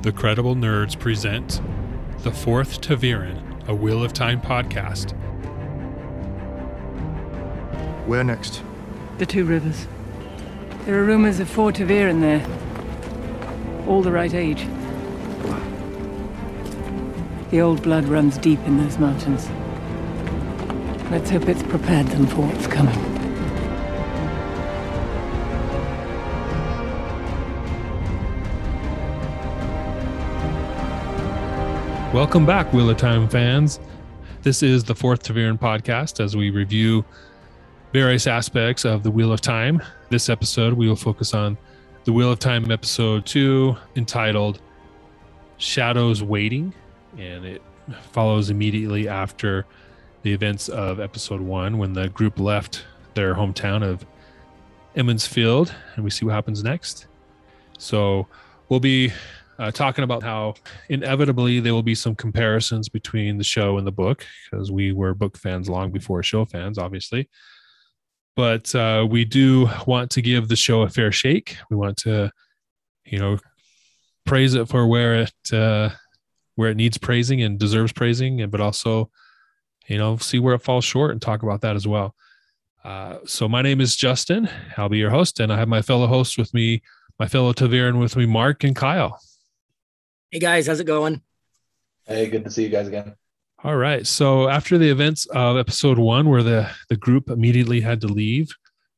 The Credible Nerds present The Fourth ta'veren, a Wheel of Time podcast. Where next? The Two Rivers. There are rumors of four ta'veren there. All the right age. The old blood runs deep in those mountains. Let's hope it's prepared them for what's coming. Welcome back, Wheel of Time fans. This is the Fourth ta'veren podcast as we review various aspects of the Wheel of Time. This episode, we will focus on the Wheel of Time episode two, entitled Shadows Waiting, and it follows immediately after the events of episode one when the group left their hometown of Emond's Field, and we see what happens next. So we'll be uh, talking about how inevitably there will be some comparisons between the show and the book because we were book fans long before show fans, obviously. But uh, we do want to give the show a fair shake. We want to, you know, praise it for where it uh, where it needs praising and deserves praising, and but also, you know, see where it falls short and talk about that as well. Uh, so my name is Justin. I'll be your host, and I have my fellow hosts with me, my fellow ta'veren with me, Mark and Kyle. Hey guys, how's it going? Hey, good to see you guys again. All right. So after the events of episode one, where the, the group immediately had to leave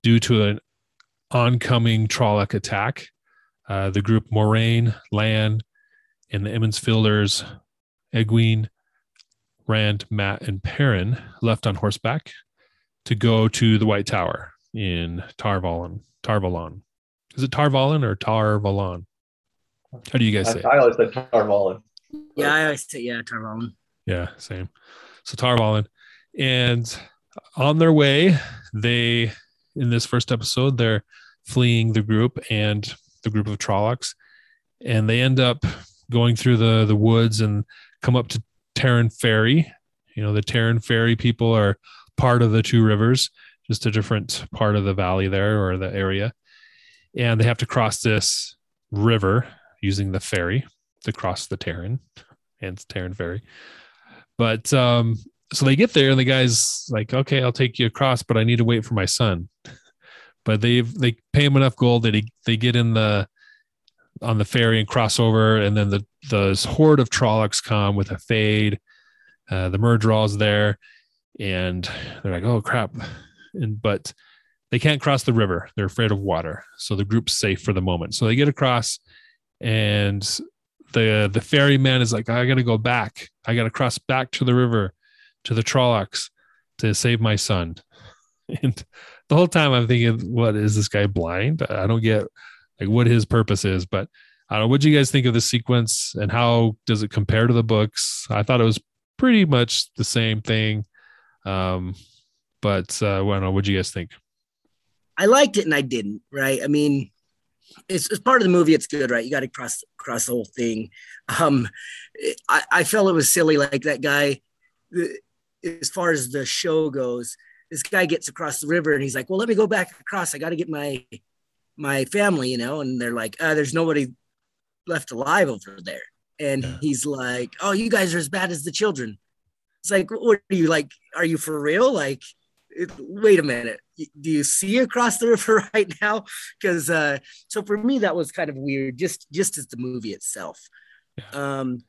due to an oncoming Trolloc attack, uh, the group Moiraine, Lan, and the Emond's Fielders, Egwene, Rand, Mat, and Perrin left on horseback to go to the White Tower in Tar Valon. Tarvalon. Is it Tar Valon or Tar Valon? How do you guys say? it? I always said Tar Valon. Yeah, I always say yeah, Tyrone. Yeah, same. So Tar Valon. And on their way, they in this first episode, they're fleeing the group and the group of Trollocs. And they end up going through the the woods and come up to Taren Ferry. You know, the Taren Ferry people are part of the two rivers, just a different part of the valley there or the area. And they have to cross this river using the ferry to cross the Taren and Taren Ferry. But um, so they get there and the guy's like, okay, I'll take you across, but I need to wait for my son. But they they pay him enough gold that he, they get in the on the ferry and cross over, and then the the horde of Trollocs come with a fade. Uh, the Myrddraal's there, and they're like, "Oh crap!" And but they can't cross the river; they're afraid of water. So the group's safe for the moment. So they get across, and the the ferryman is like, "I got to go back. I got to cross back to the river, to the Trollocs, to save my son." And the whole time I'm thinking, "What is this guy blind? I don't get like what his purpose is." But I don't know. What do you guys think of the sequence, and how does it compare to the books? I thought it was pretty much the same thing. Um, but uh, I don't know. What do you guys think? I liked it and I didn't. Right? I mean, it's, it's part of the movie. It's good, right? You got to cross cross the whole thing. Um, I, I felt it was silly. Like that guy, as far as the show goes, this guy gets across the river and he's like, "Well, let me go back across. I got to get my my family," you know. And they're like, uh, "There's nobody left alive over there." And Yeah. he's like, "Oh, you guys are as bad as the children." It's like, what are you like? Are you for real? Like, it, wait a minute. Do you see across the river right now? Because uh, so for me, that was kind of weird. Just just as the movie itself. Um,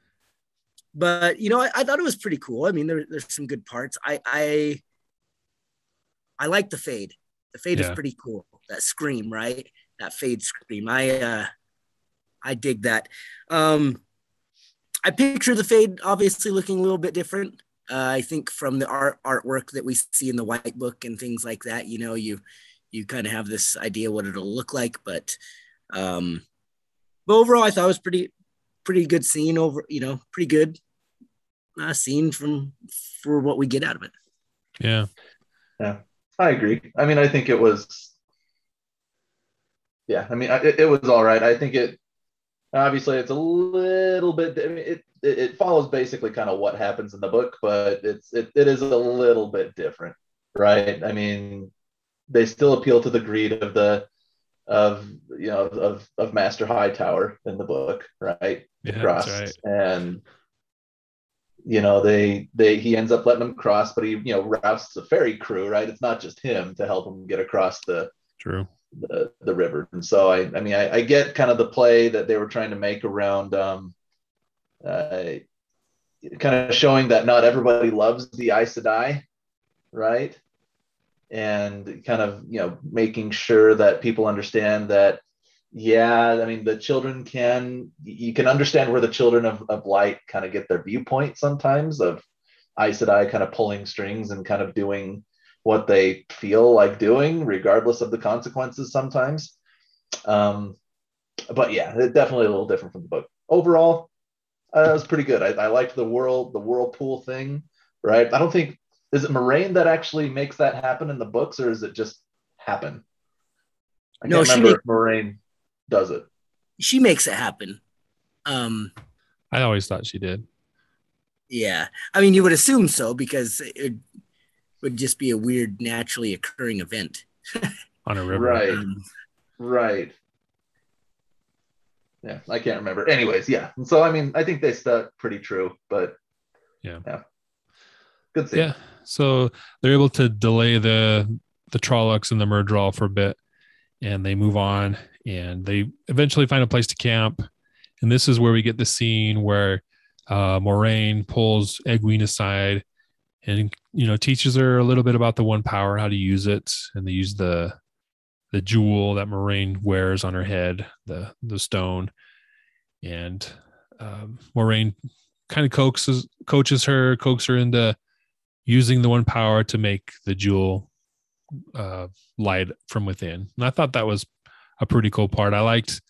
but you know, I, I thought it was pretty cool. I mean, there, there's some good parts. I I I like the fade. The fade Yeah. is pretty cool. That scream, right? That fade scream. I uh, I dig that. Um, I picture the fade obviously looking a little bit different. Uh, I think from the art artwork that we see in the white book and things like that, you know, you you kind of have this idea what it'll look like, but um, but overall, I thought it was pretty pretty good scene over, you know, pretty good uh, scene from for what we get out of it. Yeah, yeah, I agree. I mean, I think it was. Yeah, I mean, I- it, it was all right. I think it. Obviously, it's a little bit. I mean, it it, it follows basically kind of what happens in the book, but it's it, it is a little bit different, right? I mean, they still appeal to the greed of the of you know of of Master Hightower in the book, right? Yeah, cross that's and you know they they he ends up letting them cross, but he you know rousts the ferry crew, right? It's not just him to help him get across the True. the, the river. And so I, I mean, I, I get kind of the play that they were trying to make around, um, uh, kind of showing that not everybody loves the Aes Sedai, right? And kind of, you know, making sure that people understand that, yeah, I mean, the children can, you can understand where the children of, of light kind of get their viewpoint sometimes of Aes Sedai kind of pulling strings and kind of doing what they feel like doing, regardless of the consequences sometimes. Um, but yeah, definitely a little different from the book. Overall, uh, it was pretty good. I, I liked the world, the whirlpool thing, right? I don't think is it Moiraine that actually makes that happen in the books, or is it just happen? I No, can't she remember make- if Moiraine does it. She makes it happen. Um, I always thought she did. yeah. I mean, you would assume so because it would just be a weird, naturally occurring event. on a river. Right. Um, Right. Yeah, I can't remember. Anyways, yeah. And so I mean, I think they stuck pretty true, but Yeah. yeah, good scene. Yeah. So they're able to delay the the Trollocs and the Myrddraal for a bit, and they move on, and they eventually find a place to camp. And this is where we get the scene where uh, Moiraine pulls Egwene aside, and you know teaches her a little bit about the One Power, how to use it, and they use the the jewel that Moiraine wears on her head, the the stone, and um, Moiraine kind of coaxes coaches her, coaxes her into using the one power to make the jewel uh, light from within. And I thought that was a pretty cool part. I liked,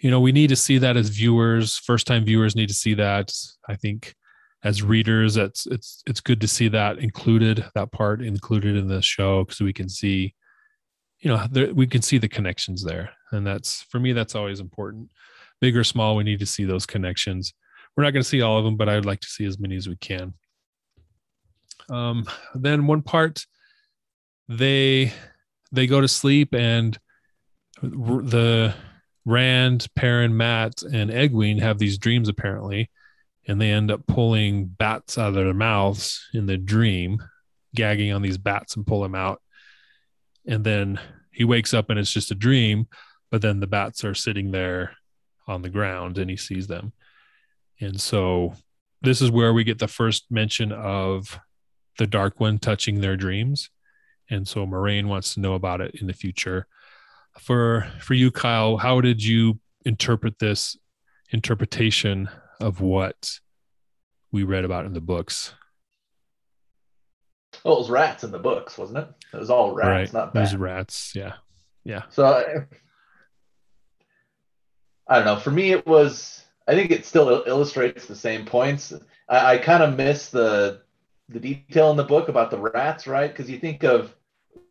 you know, we need to see that as viewers, first time viewers need to see that. I think as readers, it's it's it's good to see that included, that part included in the show so we can see, you know, there, we can see the connections there, and that's for me that's always important. Big or small, we need to see those connections. We're not going to see all of them, but I'd like to see as many as we can. Um, then one part, they they go to sleep and the Rand, Perrin, Mat, and Egwene have these dreams apparently, and they end up pulling bats out of their mouths in the dream, gagging on these bats and pull them out. And then he wakes up and it's just a dream, but then the bats are sitting there on the ground and he sees them. And so this is where we get the first mention of the dark one touching their dreams. And so Moiraine wants to know about it in the future. For for you, Kyle, how did you interpret this interpretation of what we read about in the books? Oh, it was rats in the books, wasn't it? It was all rats, right. not bats. rats. Yeah. Yeah. So I, I don't know. For me, it was. I think it still illustrates the same points. I, I kind of miss the the detail in the book about the rats, right? Because you think of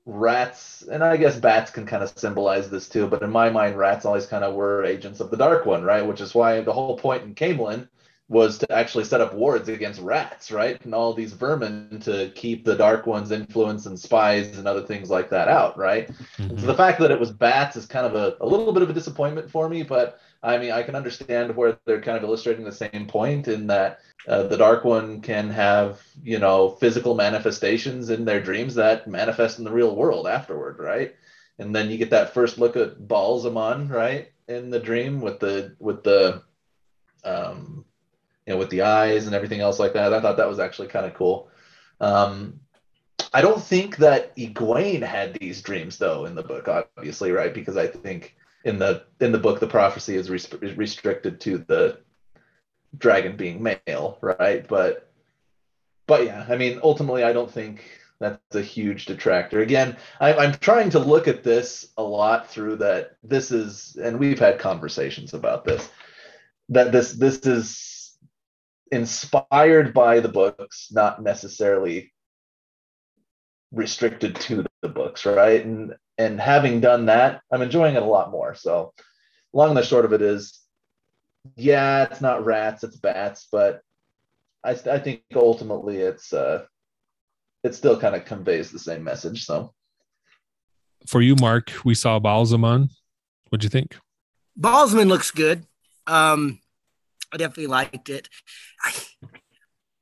rats, and I guess bats can kind of symbolize this too. But in my mind, rats always kind of were agents of the Dark One, right? Which is why the whole point in Caemlyn was to actually set up wards against rats, right? And all these vermin to keep the Dark One's influence and spies and other things like that out, right? Mhm. So the fact that it was bats is kind of a, a little bit of a disappointment for me, but I mean, I can understand where they're kind of illustrating the same point in that uh, the Dark One can have, you know, physical manifestations in their dreams that manifest in the real world afterward, right? And then you get that first look at Ba'alzamon, right, in the dream with the with the, um, you know, with the eyes and everything else like that. I thought that was actually kind of cool. Um, I don't think that Egwene had these dreams though in the book, obviously, right? Because I think in the in the book the prophecy is res- restricted to the dragon being male, right? But but yeah, I mean, ultimately, I don't think that's a huge detractor. Again, I, I'm trying to look at this a lot through that. This is, and we've had conversations about this. That this this is inspired by the books, not necessarily restricted to the books, right? And and having done that, I'm enjoying it a lot more. So, long and the short of it is, yeah, it's not rats, it's bats, but I I think ultimately it's uh it still kind of conveys the same message. So, for you, Mark, we saw Ba'alzamon. What'd you think? Ba'alzamon looks good. Um, I definitely liked it.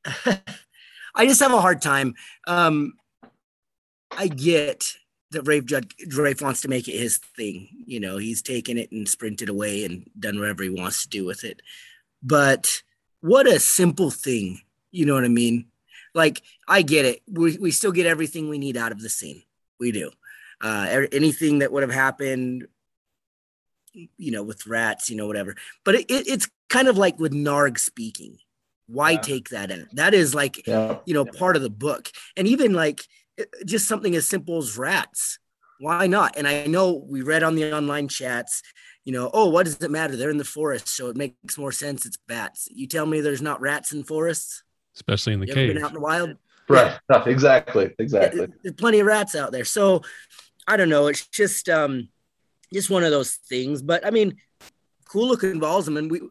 I, I just have a hard time. Um, I get that Rafe Rafe wants to make it his thing. You know, he's taken it and sprinted away and done whatever he wants to do with it. But what a simple thing. You know what I mean? Like, I get it. We, we still get everything we need out of the scene. We do. Uh, anything that would have happened, you know, with rats, you know, whatever. But it, it, it's kind of like with Narg speaking. Why yeah. take that out? That is like, yeah. you know, part of the book. And even like just something as simple as rats. Why not? And I know we read on the online chats, you know, oh, what does it matter? They're in the forest, so it makes more sense. It's bats. You tell me there's not rats in forests, especially in the you cave. Been out in the wild, right? Yeah. exactly, exactly. There's plenty of rats out there, so I don't know. It's just, um, just one of those things. But I mean, cool looking balls. I mean, we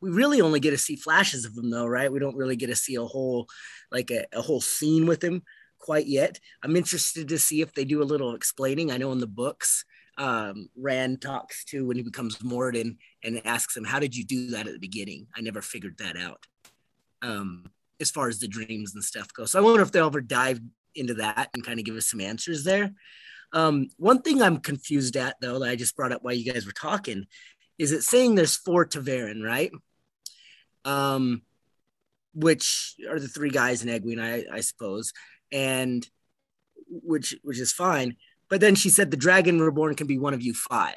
we really only get to see flashes of them, though, right? We don't really get to see a whole, like a, a whole scene with him quite yet. I'm interested to see if they do a little explaining. I know in the books, um, Rand talks to when he becomes Moridin and asks him, "How did you do that at the beginning?" I never figured that out. Um, as far as the dreams and stuff go, so I wonder if they'll ever dive into that and kind of give us some answers there. Um, one thing I'm confused at though that I just brought up while you guys were talking is it saying there's four ta'veren, right? Um, which are the three guys in Egwene, I, I suppose and which which is fine. But then she said the dragon reborn can be one of you five.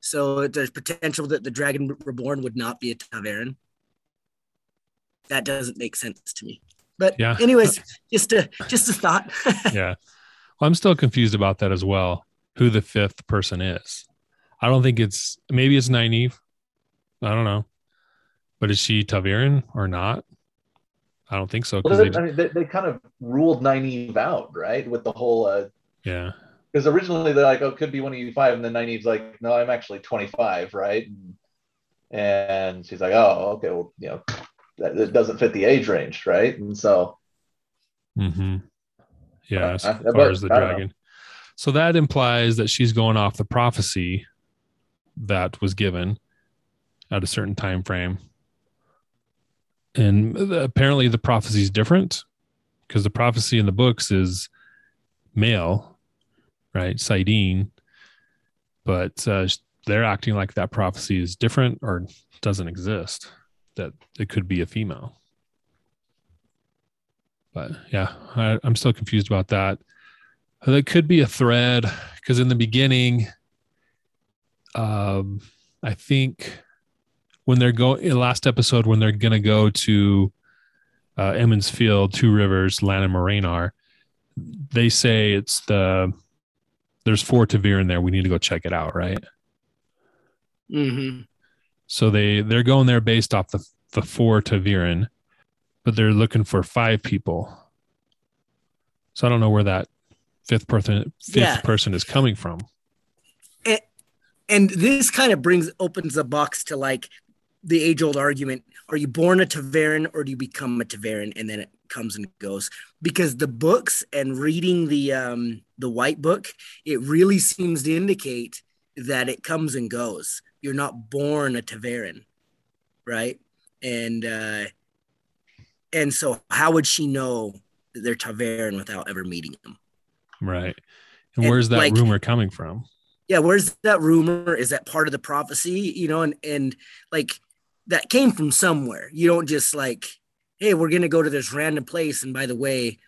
So there's potential that the dragon reborn would not be a ta'veren. That doesn't make sense to me. But yeah. anyways, just a just a thought. yeah. Well, I'm still confused about that as well. Who the fifth person is. I don't think it's maybe it's Nynaeve. I don't know. But is she ta'veren or not? I don't think so. Well, they, I mean, they, they, kind of ruled Nynaeve out, right? With the whole, uh, yeah. Because originally they're like, oh, could be one of you five, and then Nynaeve's like, no, I'm actually 25, right? And and she's like, oh, okay, well, you know, that, that doesn't fit the age range, right? And so, mm-hmm. yeah, uh, as far but, as the dragon. So that implies that she's going off the prophecy that was given at a certain time frame and apparently the prophecy is different because the prophecy in the books is male, right? saidin, but uh, they're acting like that prophecy is different or doesn't exist. That it could be a female. But yeah, I, I'm still confused about that. That could be a thread because in the beginning, um, I think when they're going in last episode when they're going to go to uh, Emond's Field, Two Rivers, Lan and Moiraine they say it's the there's four ta'veren there. We need to go check it out, right? Mm-hmm. So they they're going there based off the the four ta'veren, but they're looking for five people. So I don't know where that fifth person fifth yeah. person is coming from. And, this kind of brings opens the box to like the age old argument are you born a ta'veren or do you become a ta'veren and then it comes and goes. Because the books and reading the um the white book it really seems to indicate that it comes and goes. You're not born a ta'veren right? And uh and so how would she know that they're ta'veren without ever meeting them? Right. And, and where's that like, rumor coming from yeah where's that rumor is that part of the prophecy you know and and like that came from somewhere. You don't just like, hey, we're gonna go to this random place, and by the way,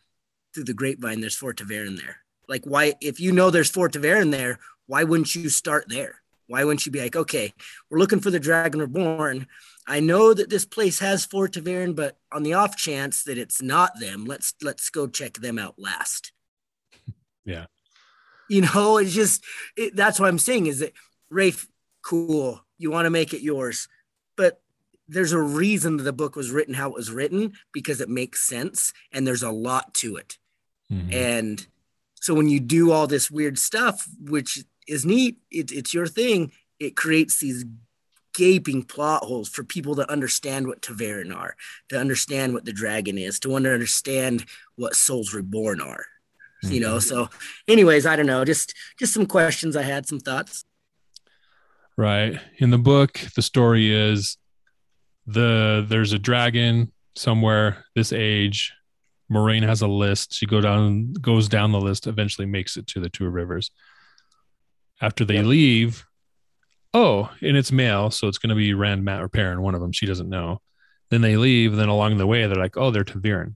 through the grapevine, there's Fort Ta'veren there. Like, why? If you know there's Fort Ta'veren there, why wouldn't you start there? Why wouldn't you be like, okay, we're looking for the Dragon Reborn. I know that this place has Fort Ta'veren, but on the off chance that it's not them, let's let's go check them out last. Yeah. You know, it's just it, that's what I'm saying is that Rafe, cool, you want to make it yours, but there's a reason that the book was written how it was written because it makes sense and there's a lot to it. Mm-hmm. And so when you do all this weird stuff, which is neat, it, it's your thing, it creates these gaping plot holes for people to understand what ta'veren are, to understand what the dragon is, to understand what souls reborn are. Mm-hmm. you know. So, anyways, I don't know. Just just some questions I had, some thoughts. Right. In the book, the story is the there's a dragon somewhere this age. moiraine has a list. She go down goes down the list, eventually makes it to the two rivers. After they leave, oh, and it's male, so it's gonna be Rand, Mat, or Perrin, one of them. She doesn't know. Then they leave, and then along the way, they're like, oh, they're ta'veren.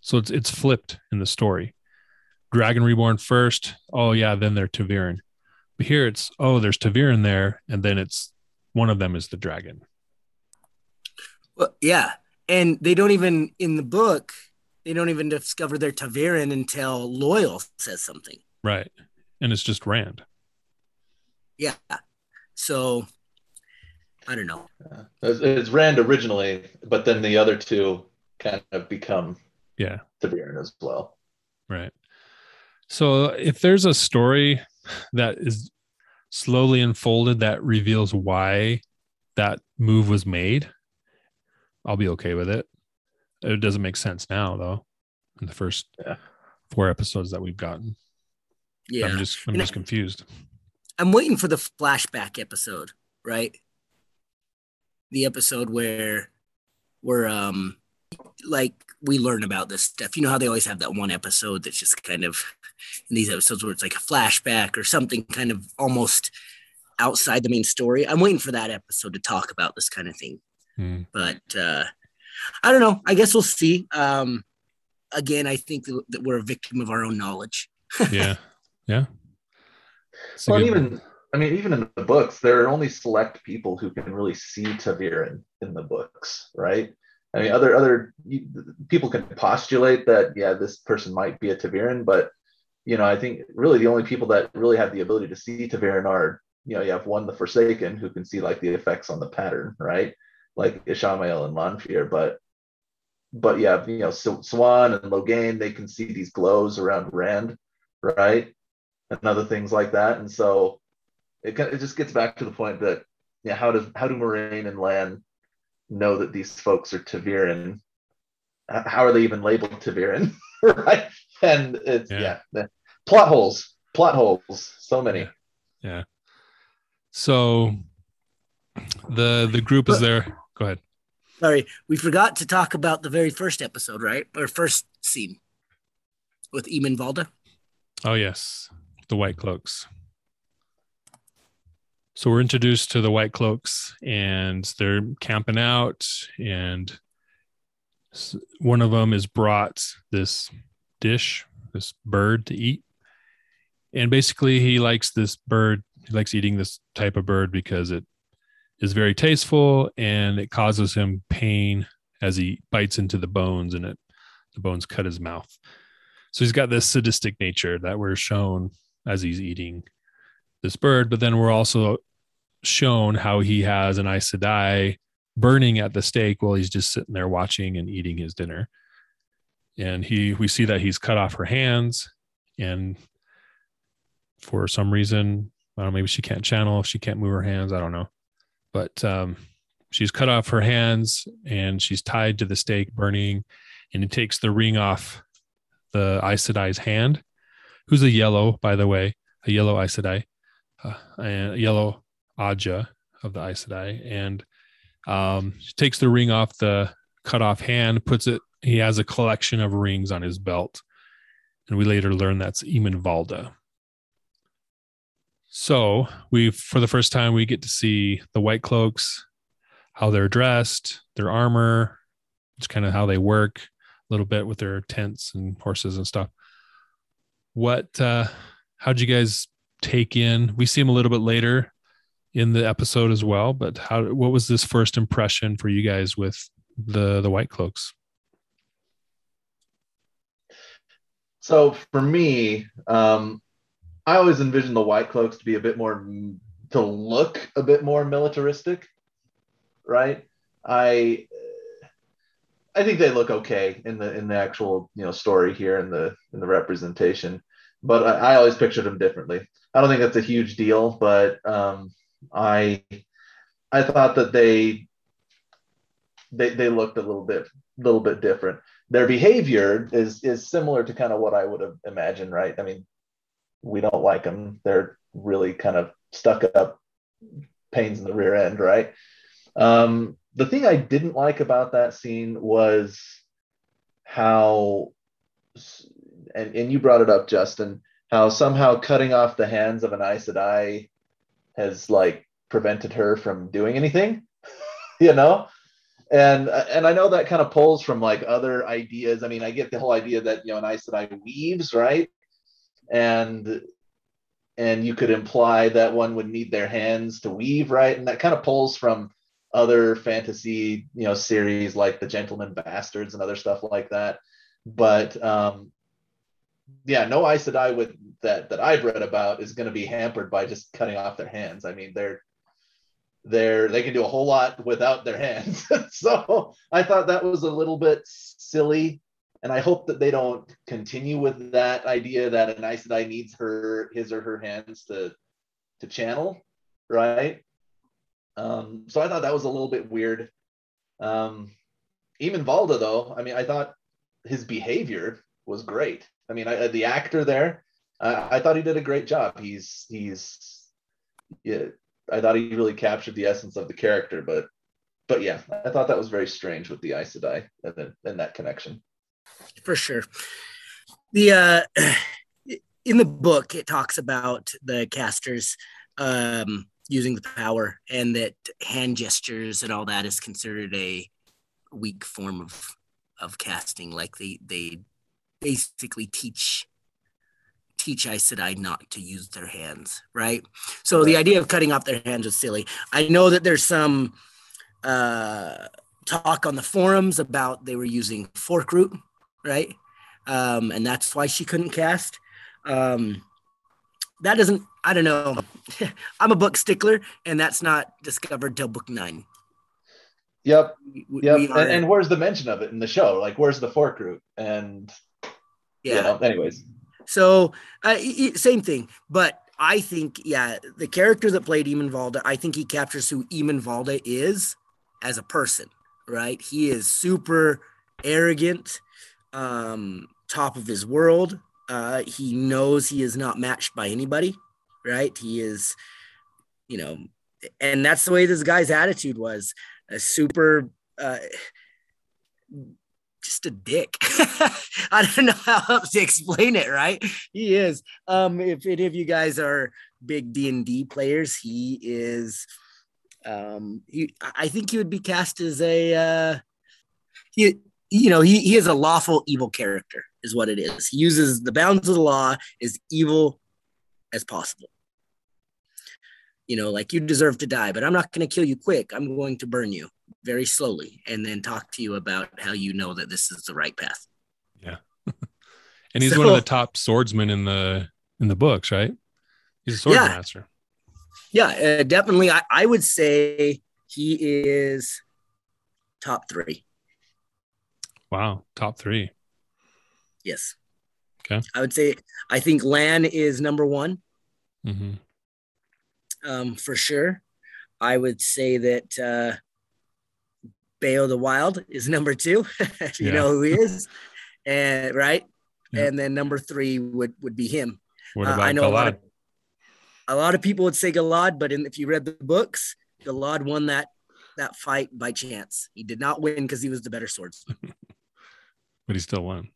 So it's it's flipped in the story. Dragon Reborn first. Oh yeah, then they're ta'veren. But here it's oh, there's ta'veren there, and then it's one of them is the dragon. Well, yeah, and they don't even in the book they don't even discover their ta'veren until Loial says something. Right, and it's just Rand. Yeah, so I don't know. Yeah. It's, it's Rand originally, but then the other two kind of become Yeah, ta'veren as well. right. So if there's a story that is slowly unfolded that reveals why that move was made, I'll be okay with it. It doesn't make sense now though. In the first Yeah. four episodes that we've gotten, Yeah, I'm just I'm And just confused. I'm waiting for the flashback episode, right? The episode where where um like we learn about this stuff. You know how they always have that one episode that's just kind of in these episodes where it's like a flashback or something kind of almost outside the main story. I'm waiting for that episode to talk about this kind of thing. Hmm. But uh I don't know. I guess we'll see. Um again, I think that that we're a victim of our own knowledge. Yeah, yeah. It's Well, good- even I mean, even in the books, there are only select people who can really see ta'veren in the books, right? I mean, other other people can postulate that yeah, this person might be a ta'veren, but you know, I think really the only people that really have the ability to see ta'veren are you know, you have one the Forsaken who can see like the effects on the pattern, right? Like Ishamael and Lanfear, but but yeah, you know, Siuan and Logain, they can see these glows around Rand, right? And other things like that. And so it it just gets back to the point that yeah, how does how do Moiraine and Lan know that these folks are ta'veren? How are they even labeled ta'veren? right? And it's Yeah. yeah, plot holes, plot holes, so many. Yeah. So the the group is there. Go ahead. Sorry, we forgot to talk about the very first episode, right? Or first scene with Eamon Valda. Oh yes, the white cloaks. So we're introduced to the white cloaks, and they're camping out, and one of them is brought this dish, this bird to eat, and basically he likes this bird. He likes eating this type of bird because it is very tasteful and it causes him pain as he bites into the bones, and it the bones cut his mouth. So he's got this sadistic nature that we're shown as he's eating this bird, but then we're also shown how he has an Aes Sedai burning at the stake while he's just sitting there watching and eating his dinner. And he we see that he's cut off her hands and for some reason, I don't know, maybe she can't channel, she can't move her hands, I don't know. But um she's cut off her hands and she's tied to the stake burning and he takes the ring off the Aes Sedai's hand, who's a yellow, by the way, a yellow Aes Sedai, uh, a yellow Ajah of the Aes Sedai, and um, she takes the ring off the cut off hand, puts it. He has a collection of rings on his belt, and we later learn that's Eamon Valda. So we, for the first time, we get to see the White Cloaks, how they're dressed, their armor, just kind of how they work a little bit with their tents and horses and stuff. What uh how'd you guys take in? We see them a little bit later in the episode as well, but how what was this first impression for you guys with the the white cloaks? So for me, um, I always envisioned the White Cloaks to be a bit more to look a bit more militaristic, right? I I think they look okay in the in the actual you know story here in the in the representation, but I, I always pictured them differently. I don't think that's a huge deal, but um, I I thought that they they they looked a little bit little bit different. Their behavior is is similar to kind of what I would have imagined, right? I mean, we don't like them. They're really kind of stuck up pains in the rear end, right? Um, the thing I didn't like about that scene was how, and, and you brought it up, Justin, how somehow cutting off the hands of an Aes Sedai has like prevented her from doing anything, you know? And and I know that kind of pulls from like other ideas. I mean, I get the whole idea that you know an Aes Sedai weaves, right? And and you could imply that one would need their hands to weave, right? And that kind of pulls from other fantasy, you know, series like the Gentleman Bastards and other stuff like that. But um, yeah, no Aes Sedai with that that I've read about is going to be hampered by just cutting off their hands. I mean, they're they're they can do a whole lot without their hands. so I thought that was a little bit silly, and I hope that they don't continue with that idea that an Aes Sedai needs her his or her hands to to channel, right? Um, so I thought that was a little bit weird. Um, Eamon Valda, though, I mean, I thought his behavior was great. I mean, I, the actor there, uh, I thought he did a great job. He's he's, yeah, I thought he really captured the essence of the character. But but yeah, I thought that was very strange with the Aes Sedai and and that connection. For sure. The uh, in the book, it talks about the casters um, using the power and that hand gestures and all that is considered a weak form of of casting like they they basically teach teach Aes Sedai not to use their hands, right? So the idea of cutting off their hands is silly. I know that there's some uh, talk on the forums about they were using fork root, right? Um, and that's why she couldn't cast. Um, that doesn't I don't know. I'm a book stickler, and that's not discovered till book nine. Yep. We, yep. We and, and, where's the mention of it in the show? Like, where's the fork root? And yeah. You know, anyways. So uh, same thing, but I think yeah, the character that played Eamon Valda, I think he captures who Eamon Valda is as a person. Right? He is super arrogant, um, top of his world. Uh, he knows he is not matched by anybody right? He is, you know, and that's the way this guy's attitude was a super, uh, just a dick. I don't know how else to explain it, right? He is. Um, if any of you guys are big D and D players, he is. Um, he, I think he would be cast as a. Uh, he, you know, he, he is a lawful evil character, is what it is. He uses the bounds of the law as evil as possible. You know, like you deserve to die, but I'm not going to kill you quick. I'm going to burn you very slowly and then talk to you about how you know that this is the right path. Yeah. and he's so, one of the top swordsmen in the in the books, right? He's a sword yeah. master. Yeah, uh, definitely. I, I would say he is top three. Wow, top three. Yes. Okay. I would say I think Lan is number one. Mm-hmm. Um, for sure. I would say that uh, Bao the Wyld is number two. you yeah. know who he is, and right, yeah. and then number three would would be him. What about uh, I know Galad? a lot, of, a lot of people would say Galad, but in, if you read the books, Galad won that that fight by chance. He did not win because he was the better swordsman. but he still won.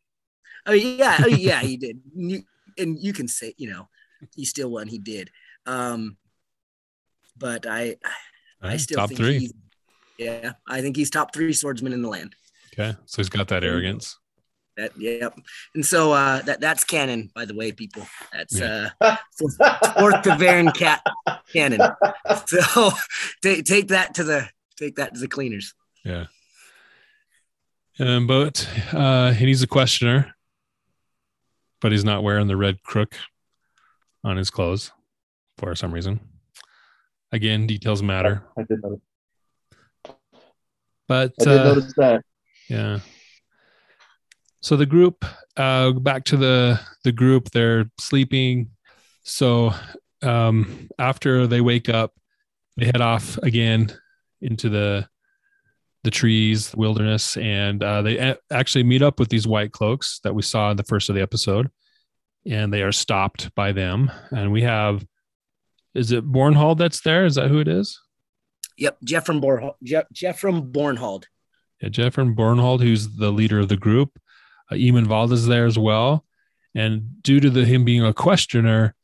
Oh yeah, oh, yeah, he did. You, and you can say, you know, he still won. He did. Um, but I, I still top think three. He's, yeah, I think he's top three swordsman in the land. Okay, so he's got that arrogance. That yep, and so uh, that that's canon, by the way, people. That's yeah. uh, fourth, fourth Ta'veren cat canon. So take take that to the take that to the cleaners. Yeah. Um, but uh, he's a questioner but he's not wearing the red crook on his clothes for some reason. Again, details matter. I did notice. But I did uh, notice that. Yeah. So the group, uh, back to the the group, they're sleeping. So um, after they wake up, they head off again into the the trees, wilderness, and uh, they a- actually meet up with these white cloaks that we saw in the first of the episode, and they are stopped by them. And we have, is it Bornhald that's there? Is that who it is? Yep, Geofram Bornhald. Jeff, Geofram Bornhald. Yeah, Geofram Bornhald, who's the leader of the group. Uh, Eamon Vald is there as well. And due to the, him being a questioner,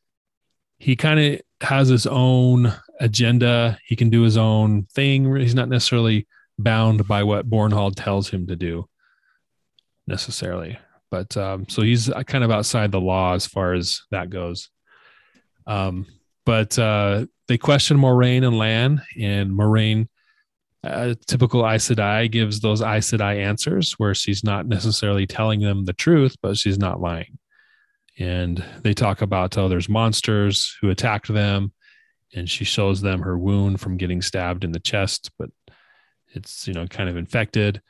he kind of has his own agenda. He can do his own thing. He's not necessarily bound by what Bornhald tells him to do necessarily. But um, so he's kind of outside the law as far as that goes. Um, but uh, they question Moiraine and Lan, and Moiraine, uh, typical Aes Sedai, gives those Aes Sedai answers where she's not necessarily telling them the truth, but she's not lying. And they talk about how there's monsters who attacked them, and she shows them her wound from getting stabbed in the chest, but it's you know kind of infected.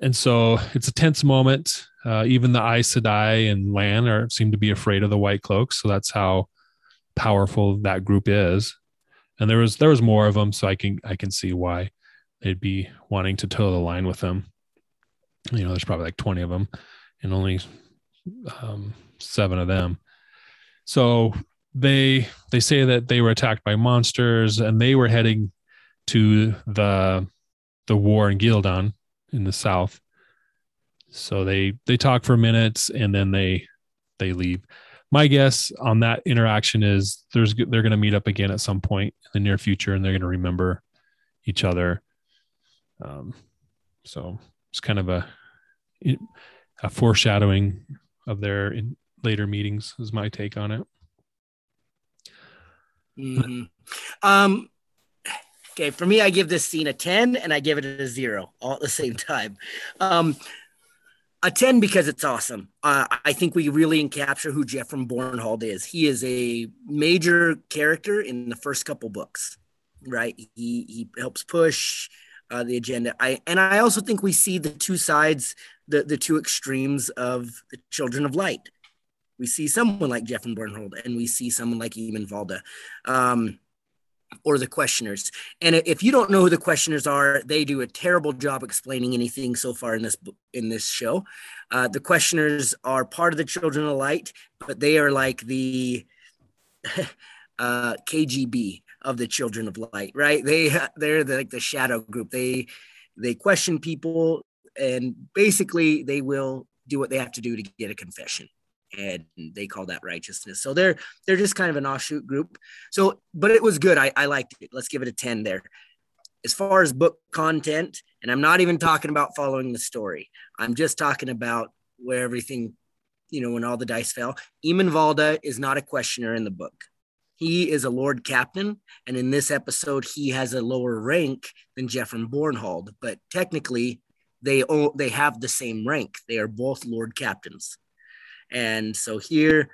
And so it's a tense moment. Uh, even the Aes Sedai and Lan are seem to be afraid of the White Cloaks, so that's how powerful that group is. And there was there was more of them, so I can I can see why they'd be wanting to toe the line with them. You know, there's probably like 20 of them, and only um, seven of them. So they they say that they were attacked by monsters, and they were heading to the the war in Ghealdan in the south. So they they talk for minutes and then they they leave. My guess on that interaction is there's they're going to meet up again at some point in the near future and they're going to remember each other. Um, so it's kind of a a foreshadowing of their in later meetings is my take on it. Mm-hmm. Um, okay, for me, I give this scene a 10 and I give it a zero all at the same time. Um, a 10 because it's awesome. Uh, I think we really capture who Geofram Bornhald is. He is a major character in the first couple books, right? He, he helps push uh, the agenda. I and I also think we see the two sides, the the two extremes of the Children of Light. We see someone like Geofram Bornhald, and we see someone like Eamon Valda, um, or the questioners. And if you don't know who the questioners are, they do a terrible job explaining anything so far in this in this show. Uh, the questioners are part of the Children of Light, but they are like the uh, KGB of the Children of Light, right? They they're the, like the shadow group. They they question people, and basically they will do what they have to do to get a confession and they call that righteousness. So they're they're just kind of an offshoot group. So, but it was good. I, I liked it. Let's give it a 10 there. As far as book content, and I'm not even talking about following the story. I'm just talking about where everything, you know, when all the dice fell. Eamon Valda is not a questioner in the book. He is a Lord Captain, and in this episode, he has a lower rank than Geofram Bornhald. But technically, they all they have the same rank. They are both Lord Captains. And so here,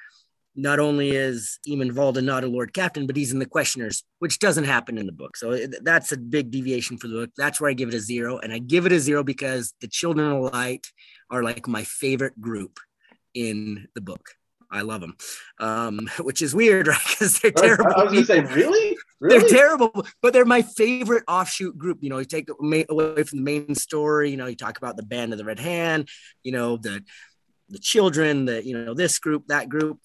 not only is Eamon Valda not a Lord Captain, but he's in the questioners, which doesn't happen in the book. So that's a big deviation for the book. That's where I give it a zero. And I give it a zero because the Children of Light are like my favorite group in the book. I love them, um, which is weird, right? Because they're terrible. I was going to say, really? really? They're terrible, but they're my favorite offshoot group. You know, you take away from the main story. You know, you talk about the Band of the Red Hand. You know, the the children, the you know this group, that group,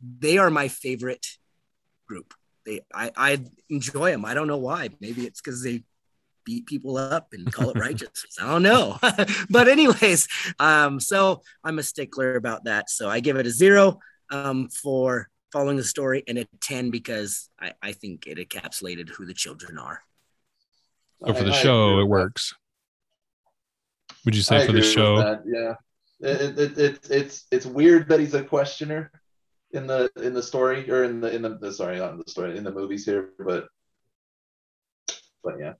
they are my favorite group. They I, I enjoy them. I don't know why. Maybe it's because they beat people up and call it righteousness. I don't know. but anyways, um, so I'm a stickler about that. So I give it a zero um, for following the story and a 10 because I, I think it encapsulated who the children are. So for the I, show, I it works. Would you say I for the show? Yeah. It, it, it, it's it's weird that he's a questioner in the in the story or in the in the sorry not in the story in the movies here, but but yeah.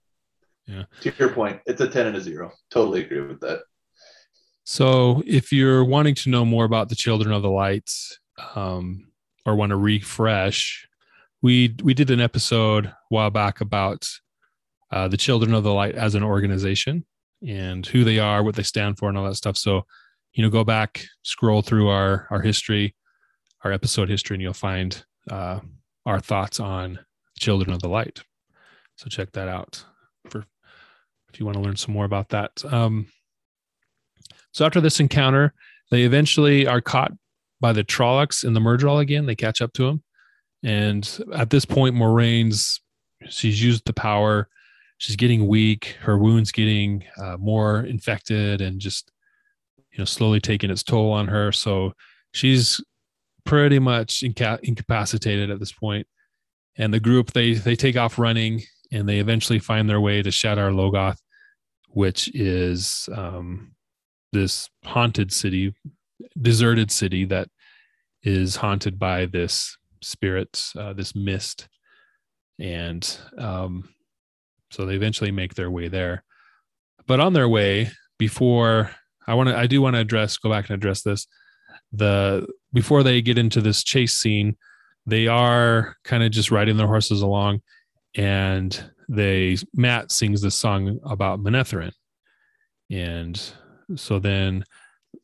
Yeah. To your point, it's a 10 and a 0. Totally agree with that. So, if you're wanting to know more about the Children of the Lights um, or want to refresh, we we did an episode a while back about uh, the Children of the Light as an organization and who they are, what they stand for, and all that stuff. So, you know, go back, scroll through our our history, our episode history, and you'll find uh, our thoughts on Children of the Light. So check that out for if you want to learn some more about that. Um, so after this encounter, they eventually are caught by the Trollocs in the Myrddraal again. They catch up to him. And at this point, Moiraine's she's used the power. She's getting weak. Her wounds getting uh, more infected and just you know slowly taking its toll on her. So she's pretty much inca- incapacitated at this point. And the group they they take off running and they eventually find their way to Shadar Logoth, which is um, this haunted city, deserted city that is haunted by this spirit, uh, this mist, and um, so they eventually make their way there. But on their way, before I want to, I do want to address, go back and address this. The before they get into this chase scene, they are kind of just riding their horses along, and they Mat sings this song about Manetheren, and so then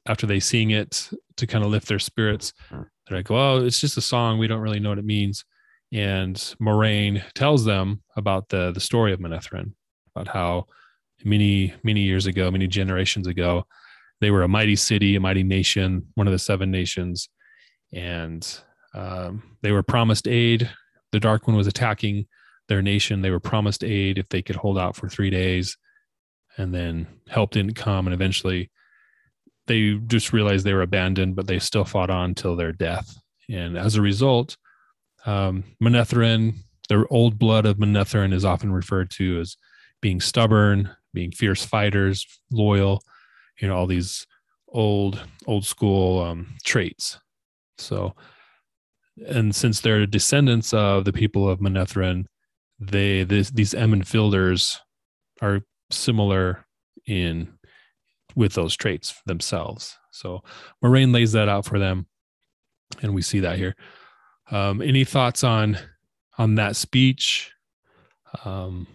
after they sing it to kind of lift their spirits, hmm. they're like, well, it's just a song. We don't really know what it means. And Moiraine tells them about the the story of Manetheren, about how many, many years ago, many generations ago, they were a mighty city, a mighty nation, one of the seven nations. And um, they were promised aid. The Dark One was attacking their nation. They were promised aid if they could hold out for three days and then help didn't come and eventually they just realized they were abandoned but they still fought on till their death and as a result um, Manetheren, the old blood of Manetheren is often referred to as being stubborn being fierce fighters loyal you know all these old old school um, traits so and since they're descendants of the people of Manetheren, they this, these Emond's Fielders are similar in with those traits themselves. So Moiraine lays that out for them, and we see that here. Um, any thoughts on on that speech, um,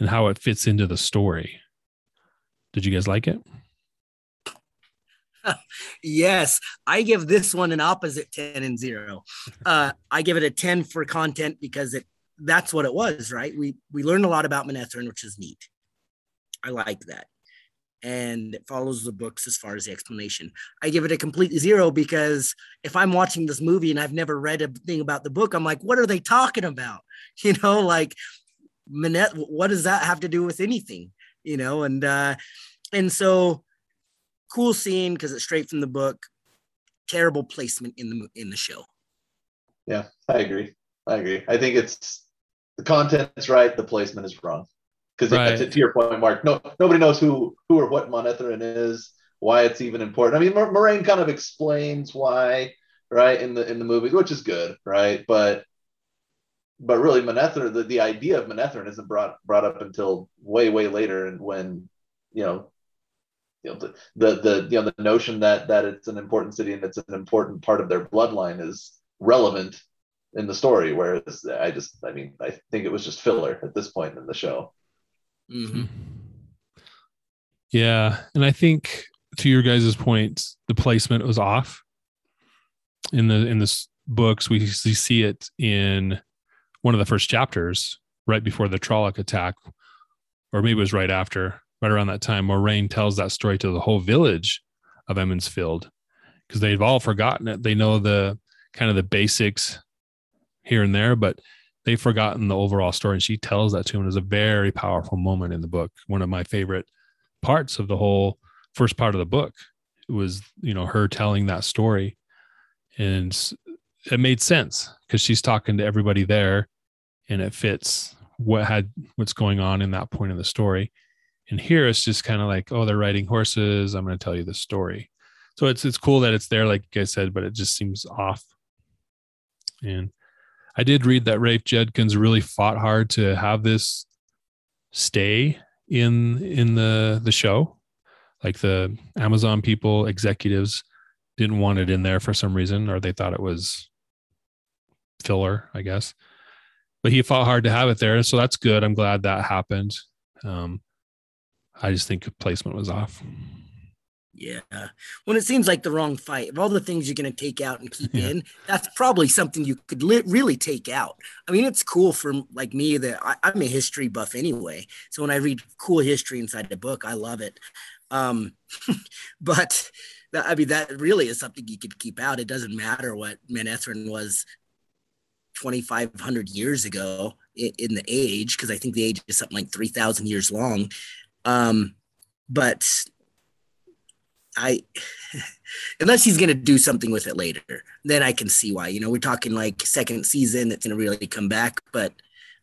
and how it fits into the story? Did you guys like it? yes, I give this one an opposite 10 and 0. Uh, I give it a 10 for content because it that's what it was, right? We we learned a lot about Manetheren, which is neat. I like that. And it follows the books as far as the explanation. I give it a complete zero because if I'm watching this movie and I've never read a thing about the book, I'm like, what are they talking about? You know, like Manet, what does that have to do with anything? You know, and uh, and so cool scene because it's straight from the book. Terrible placement in the in the show. Yeah, I agree. I agree. I think it's the content's right, the placement is wrong. Because right. to, to your point, Mark, no nobody knows who who or what Manetheren is, why it's even important. I mean, Moiraine kind of explains why, right, in the in the movie, which is good, right? But but really, Manetheren, the, the idea of Manetheren isn't brought brought up until way way later, and when you know you know the, the the you know the notion that that it's an important city and it's an important part of their bloodline is relevant in the story whereas i just i mean i think it was just filler at this point in the show mm-hmm. yeah and i think to your guys' point the placement was off in the in the books we, we see it in one of the first chapters right before the Trolloc attack or maybe it was right after right around that time, Moiraine tells that story to the whole village of Emond's Field because they've all forgotten it. They know the kind of the basics here and there, but they've forgotten the overall story. And she tells that to him. It was a very powerful moment in the book. One of my favorite parts of the whole first part of the book was, you know, her telling that story. And it made sense because she's talking to everybody there and it fits what had what's going on in that point of the story and here it's just kind of like, oh, they're riding horses. I'm going to tell you the story. So it's it's cool that it's there, like guys said, but it just seems off. And I did read that Rafe Judkins really fought hard to have this stay in in the the show. Like the Amazon people, executives didn't want it in there for some reason, or they thought it was filler, I guess. But he fought hard to have it there, so that's good. I'm glad that happened. Um, I just think placement was off. Yeah. When it seems like the wrong fight, of all the things you're going to take out and keep Yeah. in, that's probably something you could li- really take out. I mean, it's cool for like me that I, I'm a history buff anyway. So when I read cool history inside the book, I love it. Um, but that, I mean, that really is something you could keep out. It doesn't matter what Manetheren was 2,500 years ago in, in the age, because I think the age is something like 3,000 years long. Um, but I, unless he's going to do something with it later, then I can see why. You know, we're talking like second season that's going to really come back, but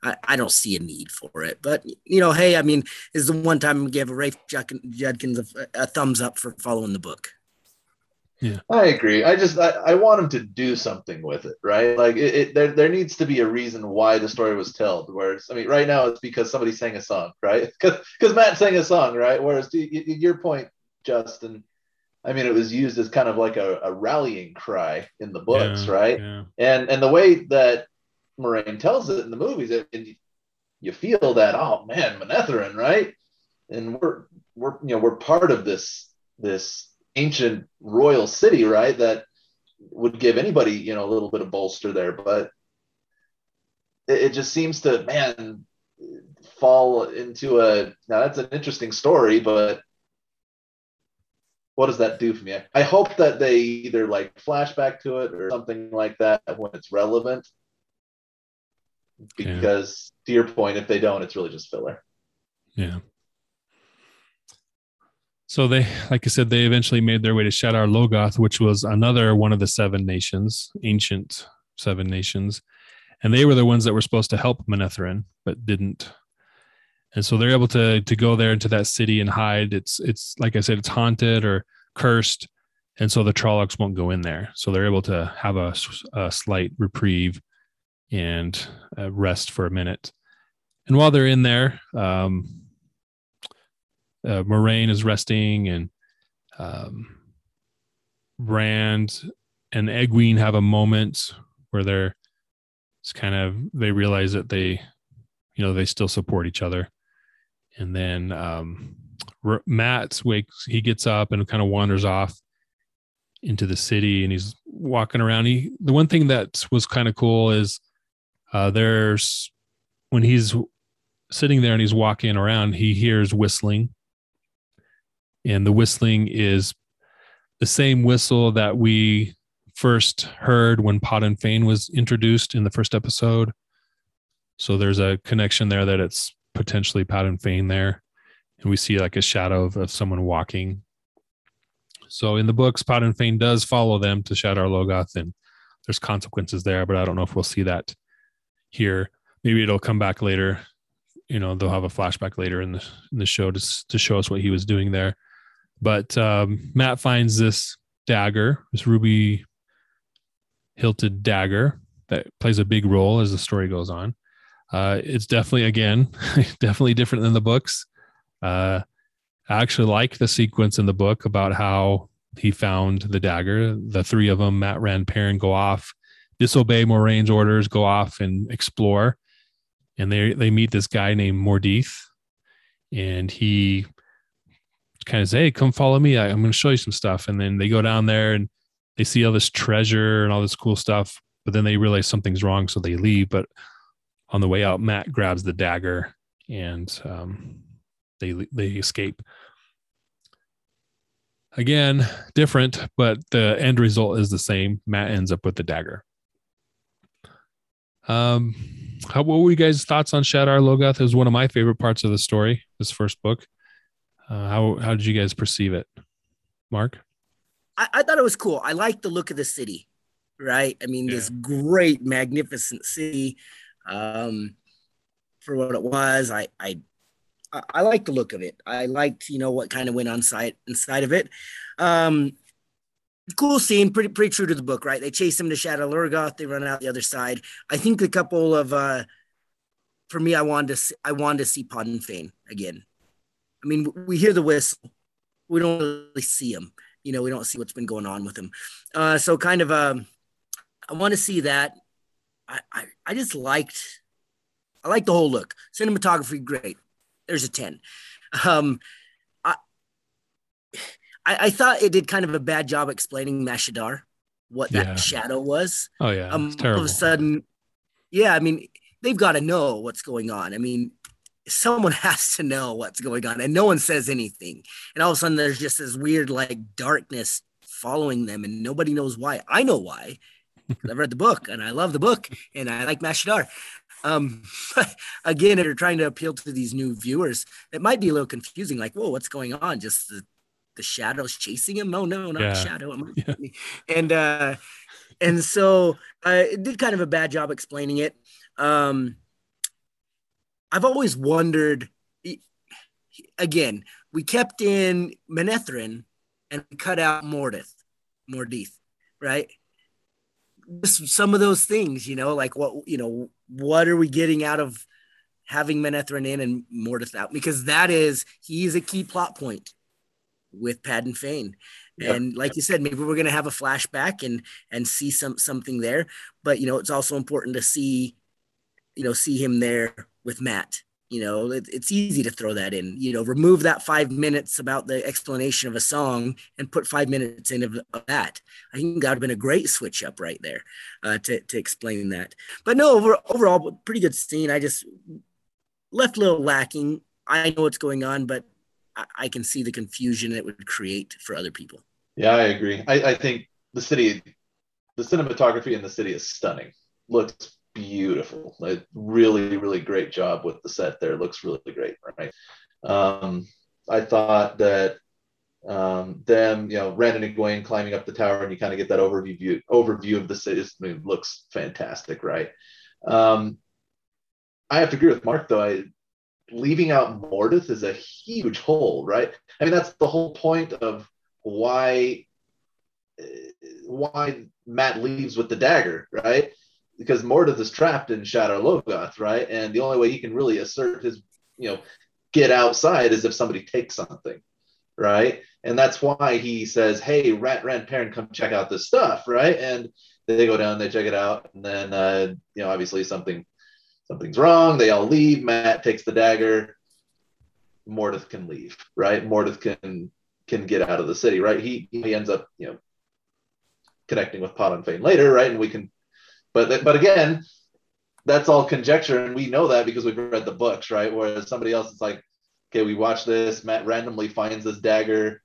I, I don't see a need for it. But, you know, hey, I mean, this is the one time we give Rafe Judkins a, a thumbs up for following the book. I agree. I just I, I want him to do something with it, right? Like it, it there there needs to be a reason why the story was told. Whereas I mean, right now it's because somebody sang a song, right? Because because Mat sang a song, right? Whereas to your point, Justin, I mean, it was used as kind of like a, a rallying cry in the books, Yeah, right? Yeah. And and the way that Moiraine tells it in the movies, it, it, you feel that oh man, Manetheren, right? And we're we're you know we're part of this this ancient royal city, right? That would give anybody you know a little bit of bolster there, but it, it just seems to man fall into a now that's an interesting story, but what does that do for me? I hope that they either like flashback to it or something like that when it's relevant. Yeah. Because to your point, if they don't, it's really just filler. Yeah. So they, like I said, they eventually made their way to Shadar Logoth, which was another one of the seven nations, ancient seven nations, and they were the ones that were supposed to help Manetheren, but didn't. And so they're able to to go there into that city and hide. It's it's like I said, it's haunted or cursed, and so the Trollocs won't go in there. So they're able to have a, a slight reprieve and uh, rest for a minute. And while they're in there, um, uh, Moiraine is resting, and um, Rand and Egwene have a moment where they're it's kind of they realize that they, you know, they still support each other. And then um, R- Mat wakes, he gets up and kind of wanders off into the city, and he's walking around. He the one thing that was kind of cool is uh, there's when he's sitting there and he's walking around, he hears whistling. And the whistling is the same whistle that we first heard when Padan Fain was introduced in the first episode. So there's a connection there that it's potentially Padan Fain there. And we see like a shadow of, of someone walking. So in the books, Padan Fain does follow them to Shadar Logoth, and there's consequences there, but I don't know if we'll see that here. Maybe it'll come back later. You know, they'll have a flashback later in the in the show to to show us what he was doing there. But um, Mat finds this dagger, this ruby hilted dagger that plays a big role as the story goes on. Uh, it's definitely again definitely different than the books. Uh, I actually like the sequence in the book about how he found the dagger. The three of them, Mat, Rand, Perrin, go off, disobey Moiraine's orders, go off and explore, and they they meet this guy named Mordeth, and he kind of say, "Hey, come follow me. I, I'm going to show you some stuff." And then they go down there and they see all this treasure and all this cool stuff, but then they realize something's wrong, so they leave. But on the way out, Mat grabs the dagger and um, they they escape. Again, different, but the end result is the same. Mat ends up with the dagger. Um, how what were you guys' thoughts on Shadar Logoth? It was one of my favorite parts of the story. This first book. Uh, how how did you guys perceive it, Mark? I, I thought it was cool. I liked the look of the city, right? I mean, this great, magnificent city. Um, for what it was, I I I, liked the look of it. I liked, you know, what kind of went on site inside of it. Um, cool scene, pretty pretty true to the book, right? They chase him to Shadar Logoth, they run out the other side. I think a couple of uh for me, I wanted to see, I wanted to see Padan Fain again. I mean, we hear the whistle, we don't really see him. You know, we don't see what's been going on with him. Uh, so kind of um, I want to see that. I, I I just liked I like the whole look. Cinematography, great. There's a 10. Um, I, I, I thought it did kind of a bad job explaining Mashadar, what that Yeah. shadow was. Oh yeah, um, all of a sudden, yeah, I mean, they've got to know what's going on. I mean, someone has to know what's going on, and no one says anything. And all of a sudden, there's just this weird, like, darkness following them, and nobody knows why. I know why I've read the book, and I love the book, and I like Mashadar. Um, again, if you're trying to appeal to these new viewers, it might be a little confusing. Like, whoa, what's going on? Just the the shadows chasing him? No, no, not Yeah. the shadow. Yeah. And uh, and so uh, it did kind of a bad job explaining it. Um, I've always wondered. Again, we kept in Manetheren and cut out Mordeth, Mordeth, right? Just some of those things, you know, like what you know, what are we getting out of having Manetheren in and Mordeth out? Because that is he is a key plot point with Padan Fain. Yeah. And like you said, maybe we're gonna have a flashback and and see some something there. But you know, it's also important to see, you know, see him there with Mat. You know, it, it's easy to throw that in. You know, remove that five minutes about the explanation of a song and put five minutes in of, of that. I think that would have been a great switch up right there uh, to to explain that. But no, over, overall, pretty good scene. I just left a little lacking. I know what's going on, but I, I can see the confusion it would create for other people. Yeah, I agree. I, I think the city, the cinematography in the city is stunning. Looks beautiful. Like really, really great job with the set there. Looks really great, right? Um, I thought that um, them, you know, Rand and Egwene climbing up the tower, and you kind of get that overview view, overview of the city. Looks fantastic, right? Um, I have to agree with Mark though. I leaving out Mordeth is a huge hole, right? I mean, that's the whole point of why uh, why Mat leaves with the dagger, right? Because Mordeth is trapped in Shadar Logoth, right? And the only way he can really assert his, you know, get outside is if somebody takes something, right? And that's why he says, "Hey, Rat Rand Perrin, come check out this stuff," right? And they go down, they check it out, and then uh, you know, obviously something something's wrong. They all leave. Mat takes the dagger. Mordeth can leave, right? Mordeth can can get out of the city, right? He he ends up, you know, connecting with Padan Fain later, right? And we can, but but again, that's all conjecture, and we know that because we've read the books, right? Whereas somebody else is like, okay, we watch this. Mat randomly finds this dagger.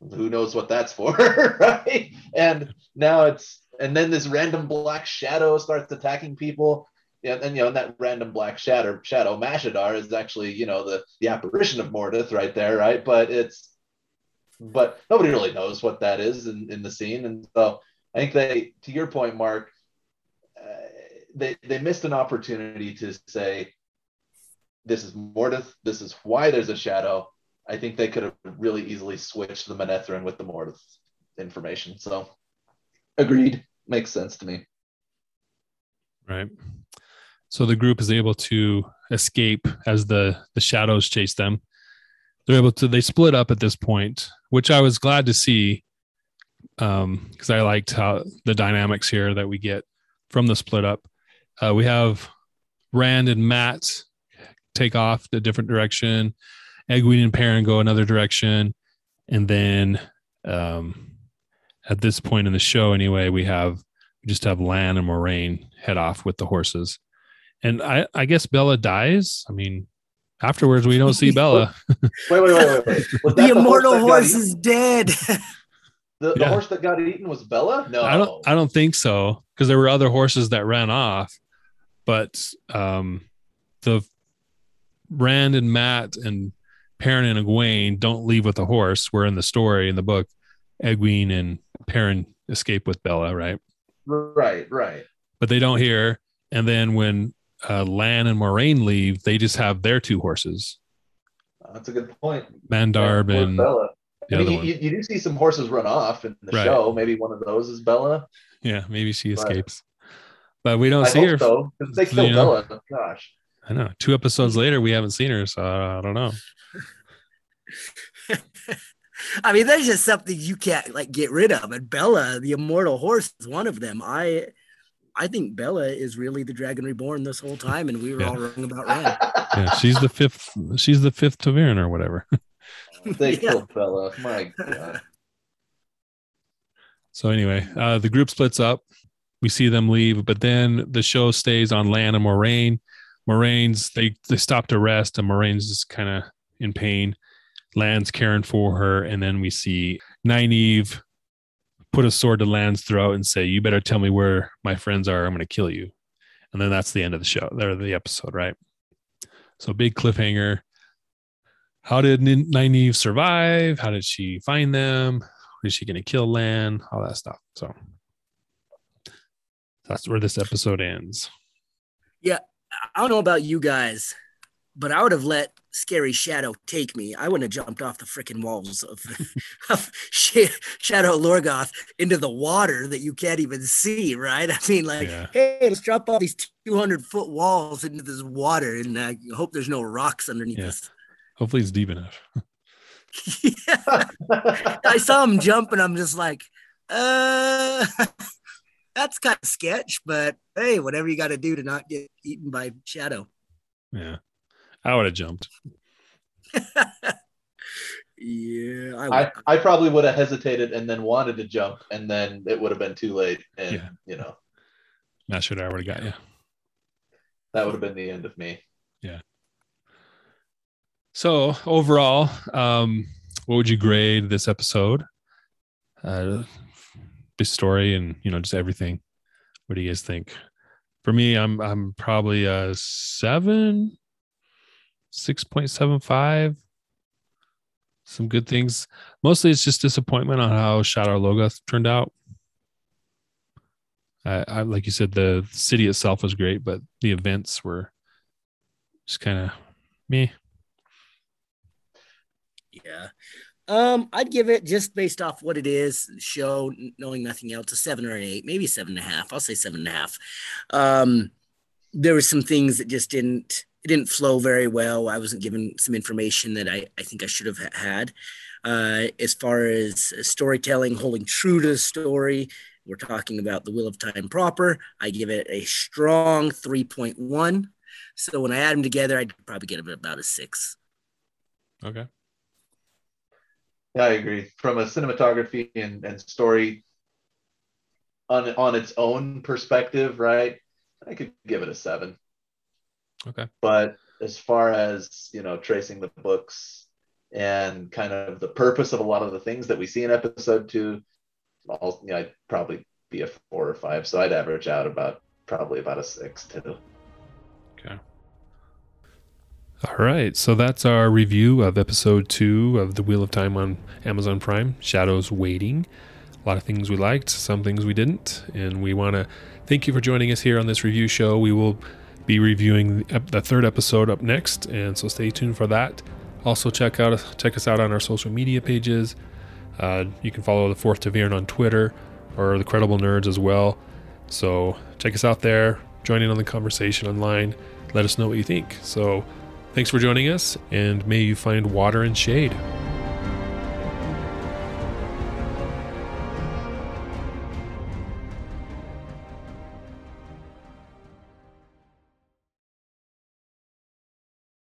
Who knows what that's for, right? And now it's and then this random black shadow starts attacking people. Yeah, and you know, and that random black shadow shadow Mashadar is actually, you know, the the apparition of Mordeth right there, right? But it's but nobody really knows what that is in, in the scene. And so I think they, to your point, Mark, they they missed an opportunity to say, this is Mordeth, this is why there's a shadow. I think they could have really easily switched the Manetheren with the Mordeth information. So agreed. Makes sense to me. right so the group is able to escape as the the shadows chase them they're able to they split up at this point which i was glad to see um because i liked how the dynamics here that we get from the split up uh, we have rand and mat take off a different direction egwene and perrin go another direction and then um at this point in the show anyway we have we just have lan and moiraine head off with the horses and I, I guess Bella dies. I mean, afterwards we don't see Bella. Wait, wait, wait, wait, wait. Was The immortal that got horse is dead. The, the Yeah. horse that got eaten was Bella? No. I don't I don't think so because there were other horses that ran off, but um, the Rand and Mat and Perrin and Egwene don't leave with the horse. Where in the story in the book, Egwene and Perrin escape with Bella, right? Right, right. But they don't hear. And then when uh, Lan and Moiraine leave, they just have their two horses, That's a good point. Mandarb Where's and Bella. I mean, you, you, do see some horses run off in the Right. show. Maybe one of those is Bella. Yeah, maybe she escapes. But we don't I see hope her. so. If they you kill know. Bella, gosh. I know. Two episodes later, we haven't seen her, so I don't know. I mean, there's just something you can't like get rid of. And Bella, the immortal horse, is one of them. I I think Bella is really the Dragon Reborn this whole time, and we were Yeah. all wrong about Rand. Yeah, she's the fifth. She's the fifth Ta'veren or whatever. they Yeah. killed Bella. My God. So anyway, uh, the group splits up. We see them leave, but then the show stays on Lan and Moiraine. Moiraine's they they stop to rest, and Moiraine's just kind of in pain. Lan's caring for her, and then we see Nynaeve put a sword to Lan's throat and say, "You better tell me where my friends are. I'm going to kill you." And then that's the end of the show, or the episode, right? So big cliffhanger. How did Nynaeve survive? How did she find them? Is she going to kill Lan? All that stuff. So that's where this episode ends. Yeah, I don't know about you guys, but I would have let scary Shadow take me. I wouldn't have jumped off the freaking walls of, of Shadar Logoth into the water that you can't even see, right? I mean, like, yeah. hey, let's drop all these 200 foot walls into this water and uh, hope there's no rocks underneath yeah. us. Hopefully it's deep enough. yeah. I saw him jump and I'm just like, uh, that's kind of sketch, but hey, whatever you got to do to not get eaten by shadow. Yeah, I would have jumped. yeah, I, I, I, probably would have hesitated and then wanted to jump, and then it would have been too late. And yeah. you know, not sure I would have got you. That would have been the end of me. Yeah. So overall, um, what would you grade this episode? Uh, this story and you know just everything. What do you guys think? For me, I'm I'm probably a seven, six point seven five. Some good things. Mostly, it's just disappointment on how Shadar Logoth turned out. I, I like you said, the city itself was great, but the events were just kind of me. Yeah. Um, I'd give it just based off what it is, show, knowing nothing else, a seven or an eight, maybe seven and a half. I'll say seven and a half. Um, there were some things that just didn't it didn't flow very well. I wasn't given some information that I, I think I should have had. Uh, as far as storytelling, holding true to the story, we're talking about the Wheel of Time proper. I give it a strong 3.1. So when I add them together, I'd probably get about a six. Okay. Yeah, I agree. From a cinematography and, and story on on its own perspective, right? I could give it a seven. Okay. But as far as you know, tracing the books and kind of the purpose of a lot of the things that we see in episode two, I'll, you know, I'd probably be a four or five. So I'd average out about probably about a six too. All right, so that's our review of episode two of The Wheel of Time on Amazon Prime Shadows Waiting. A lot of things we liked, some things we didn't, and we want to thank you for joining us here on this review show. We will be reviewing the third episode up next, and so stay tuned for that. Also, check out check us out on our social media pages. Uh, you can follow the Fourth Ta'veren on Twitter or the Credible Nerds as well. So check us out there. Join in on the conversation online. Let us know what you think. So Thanks for joining us, and may you find water and shade.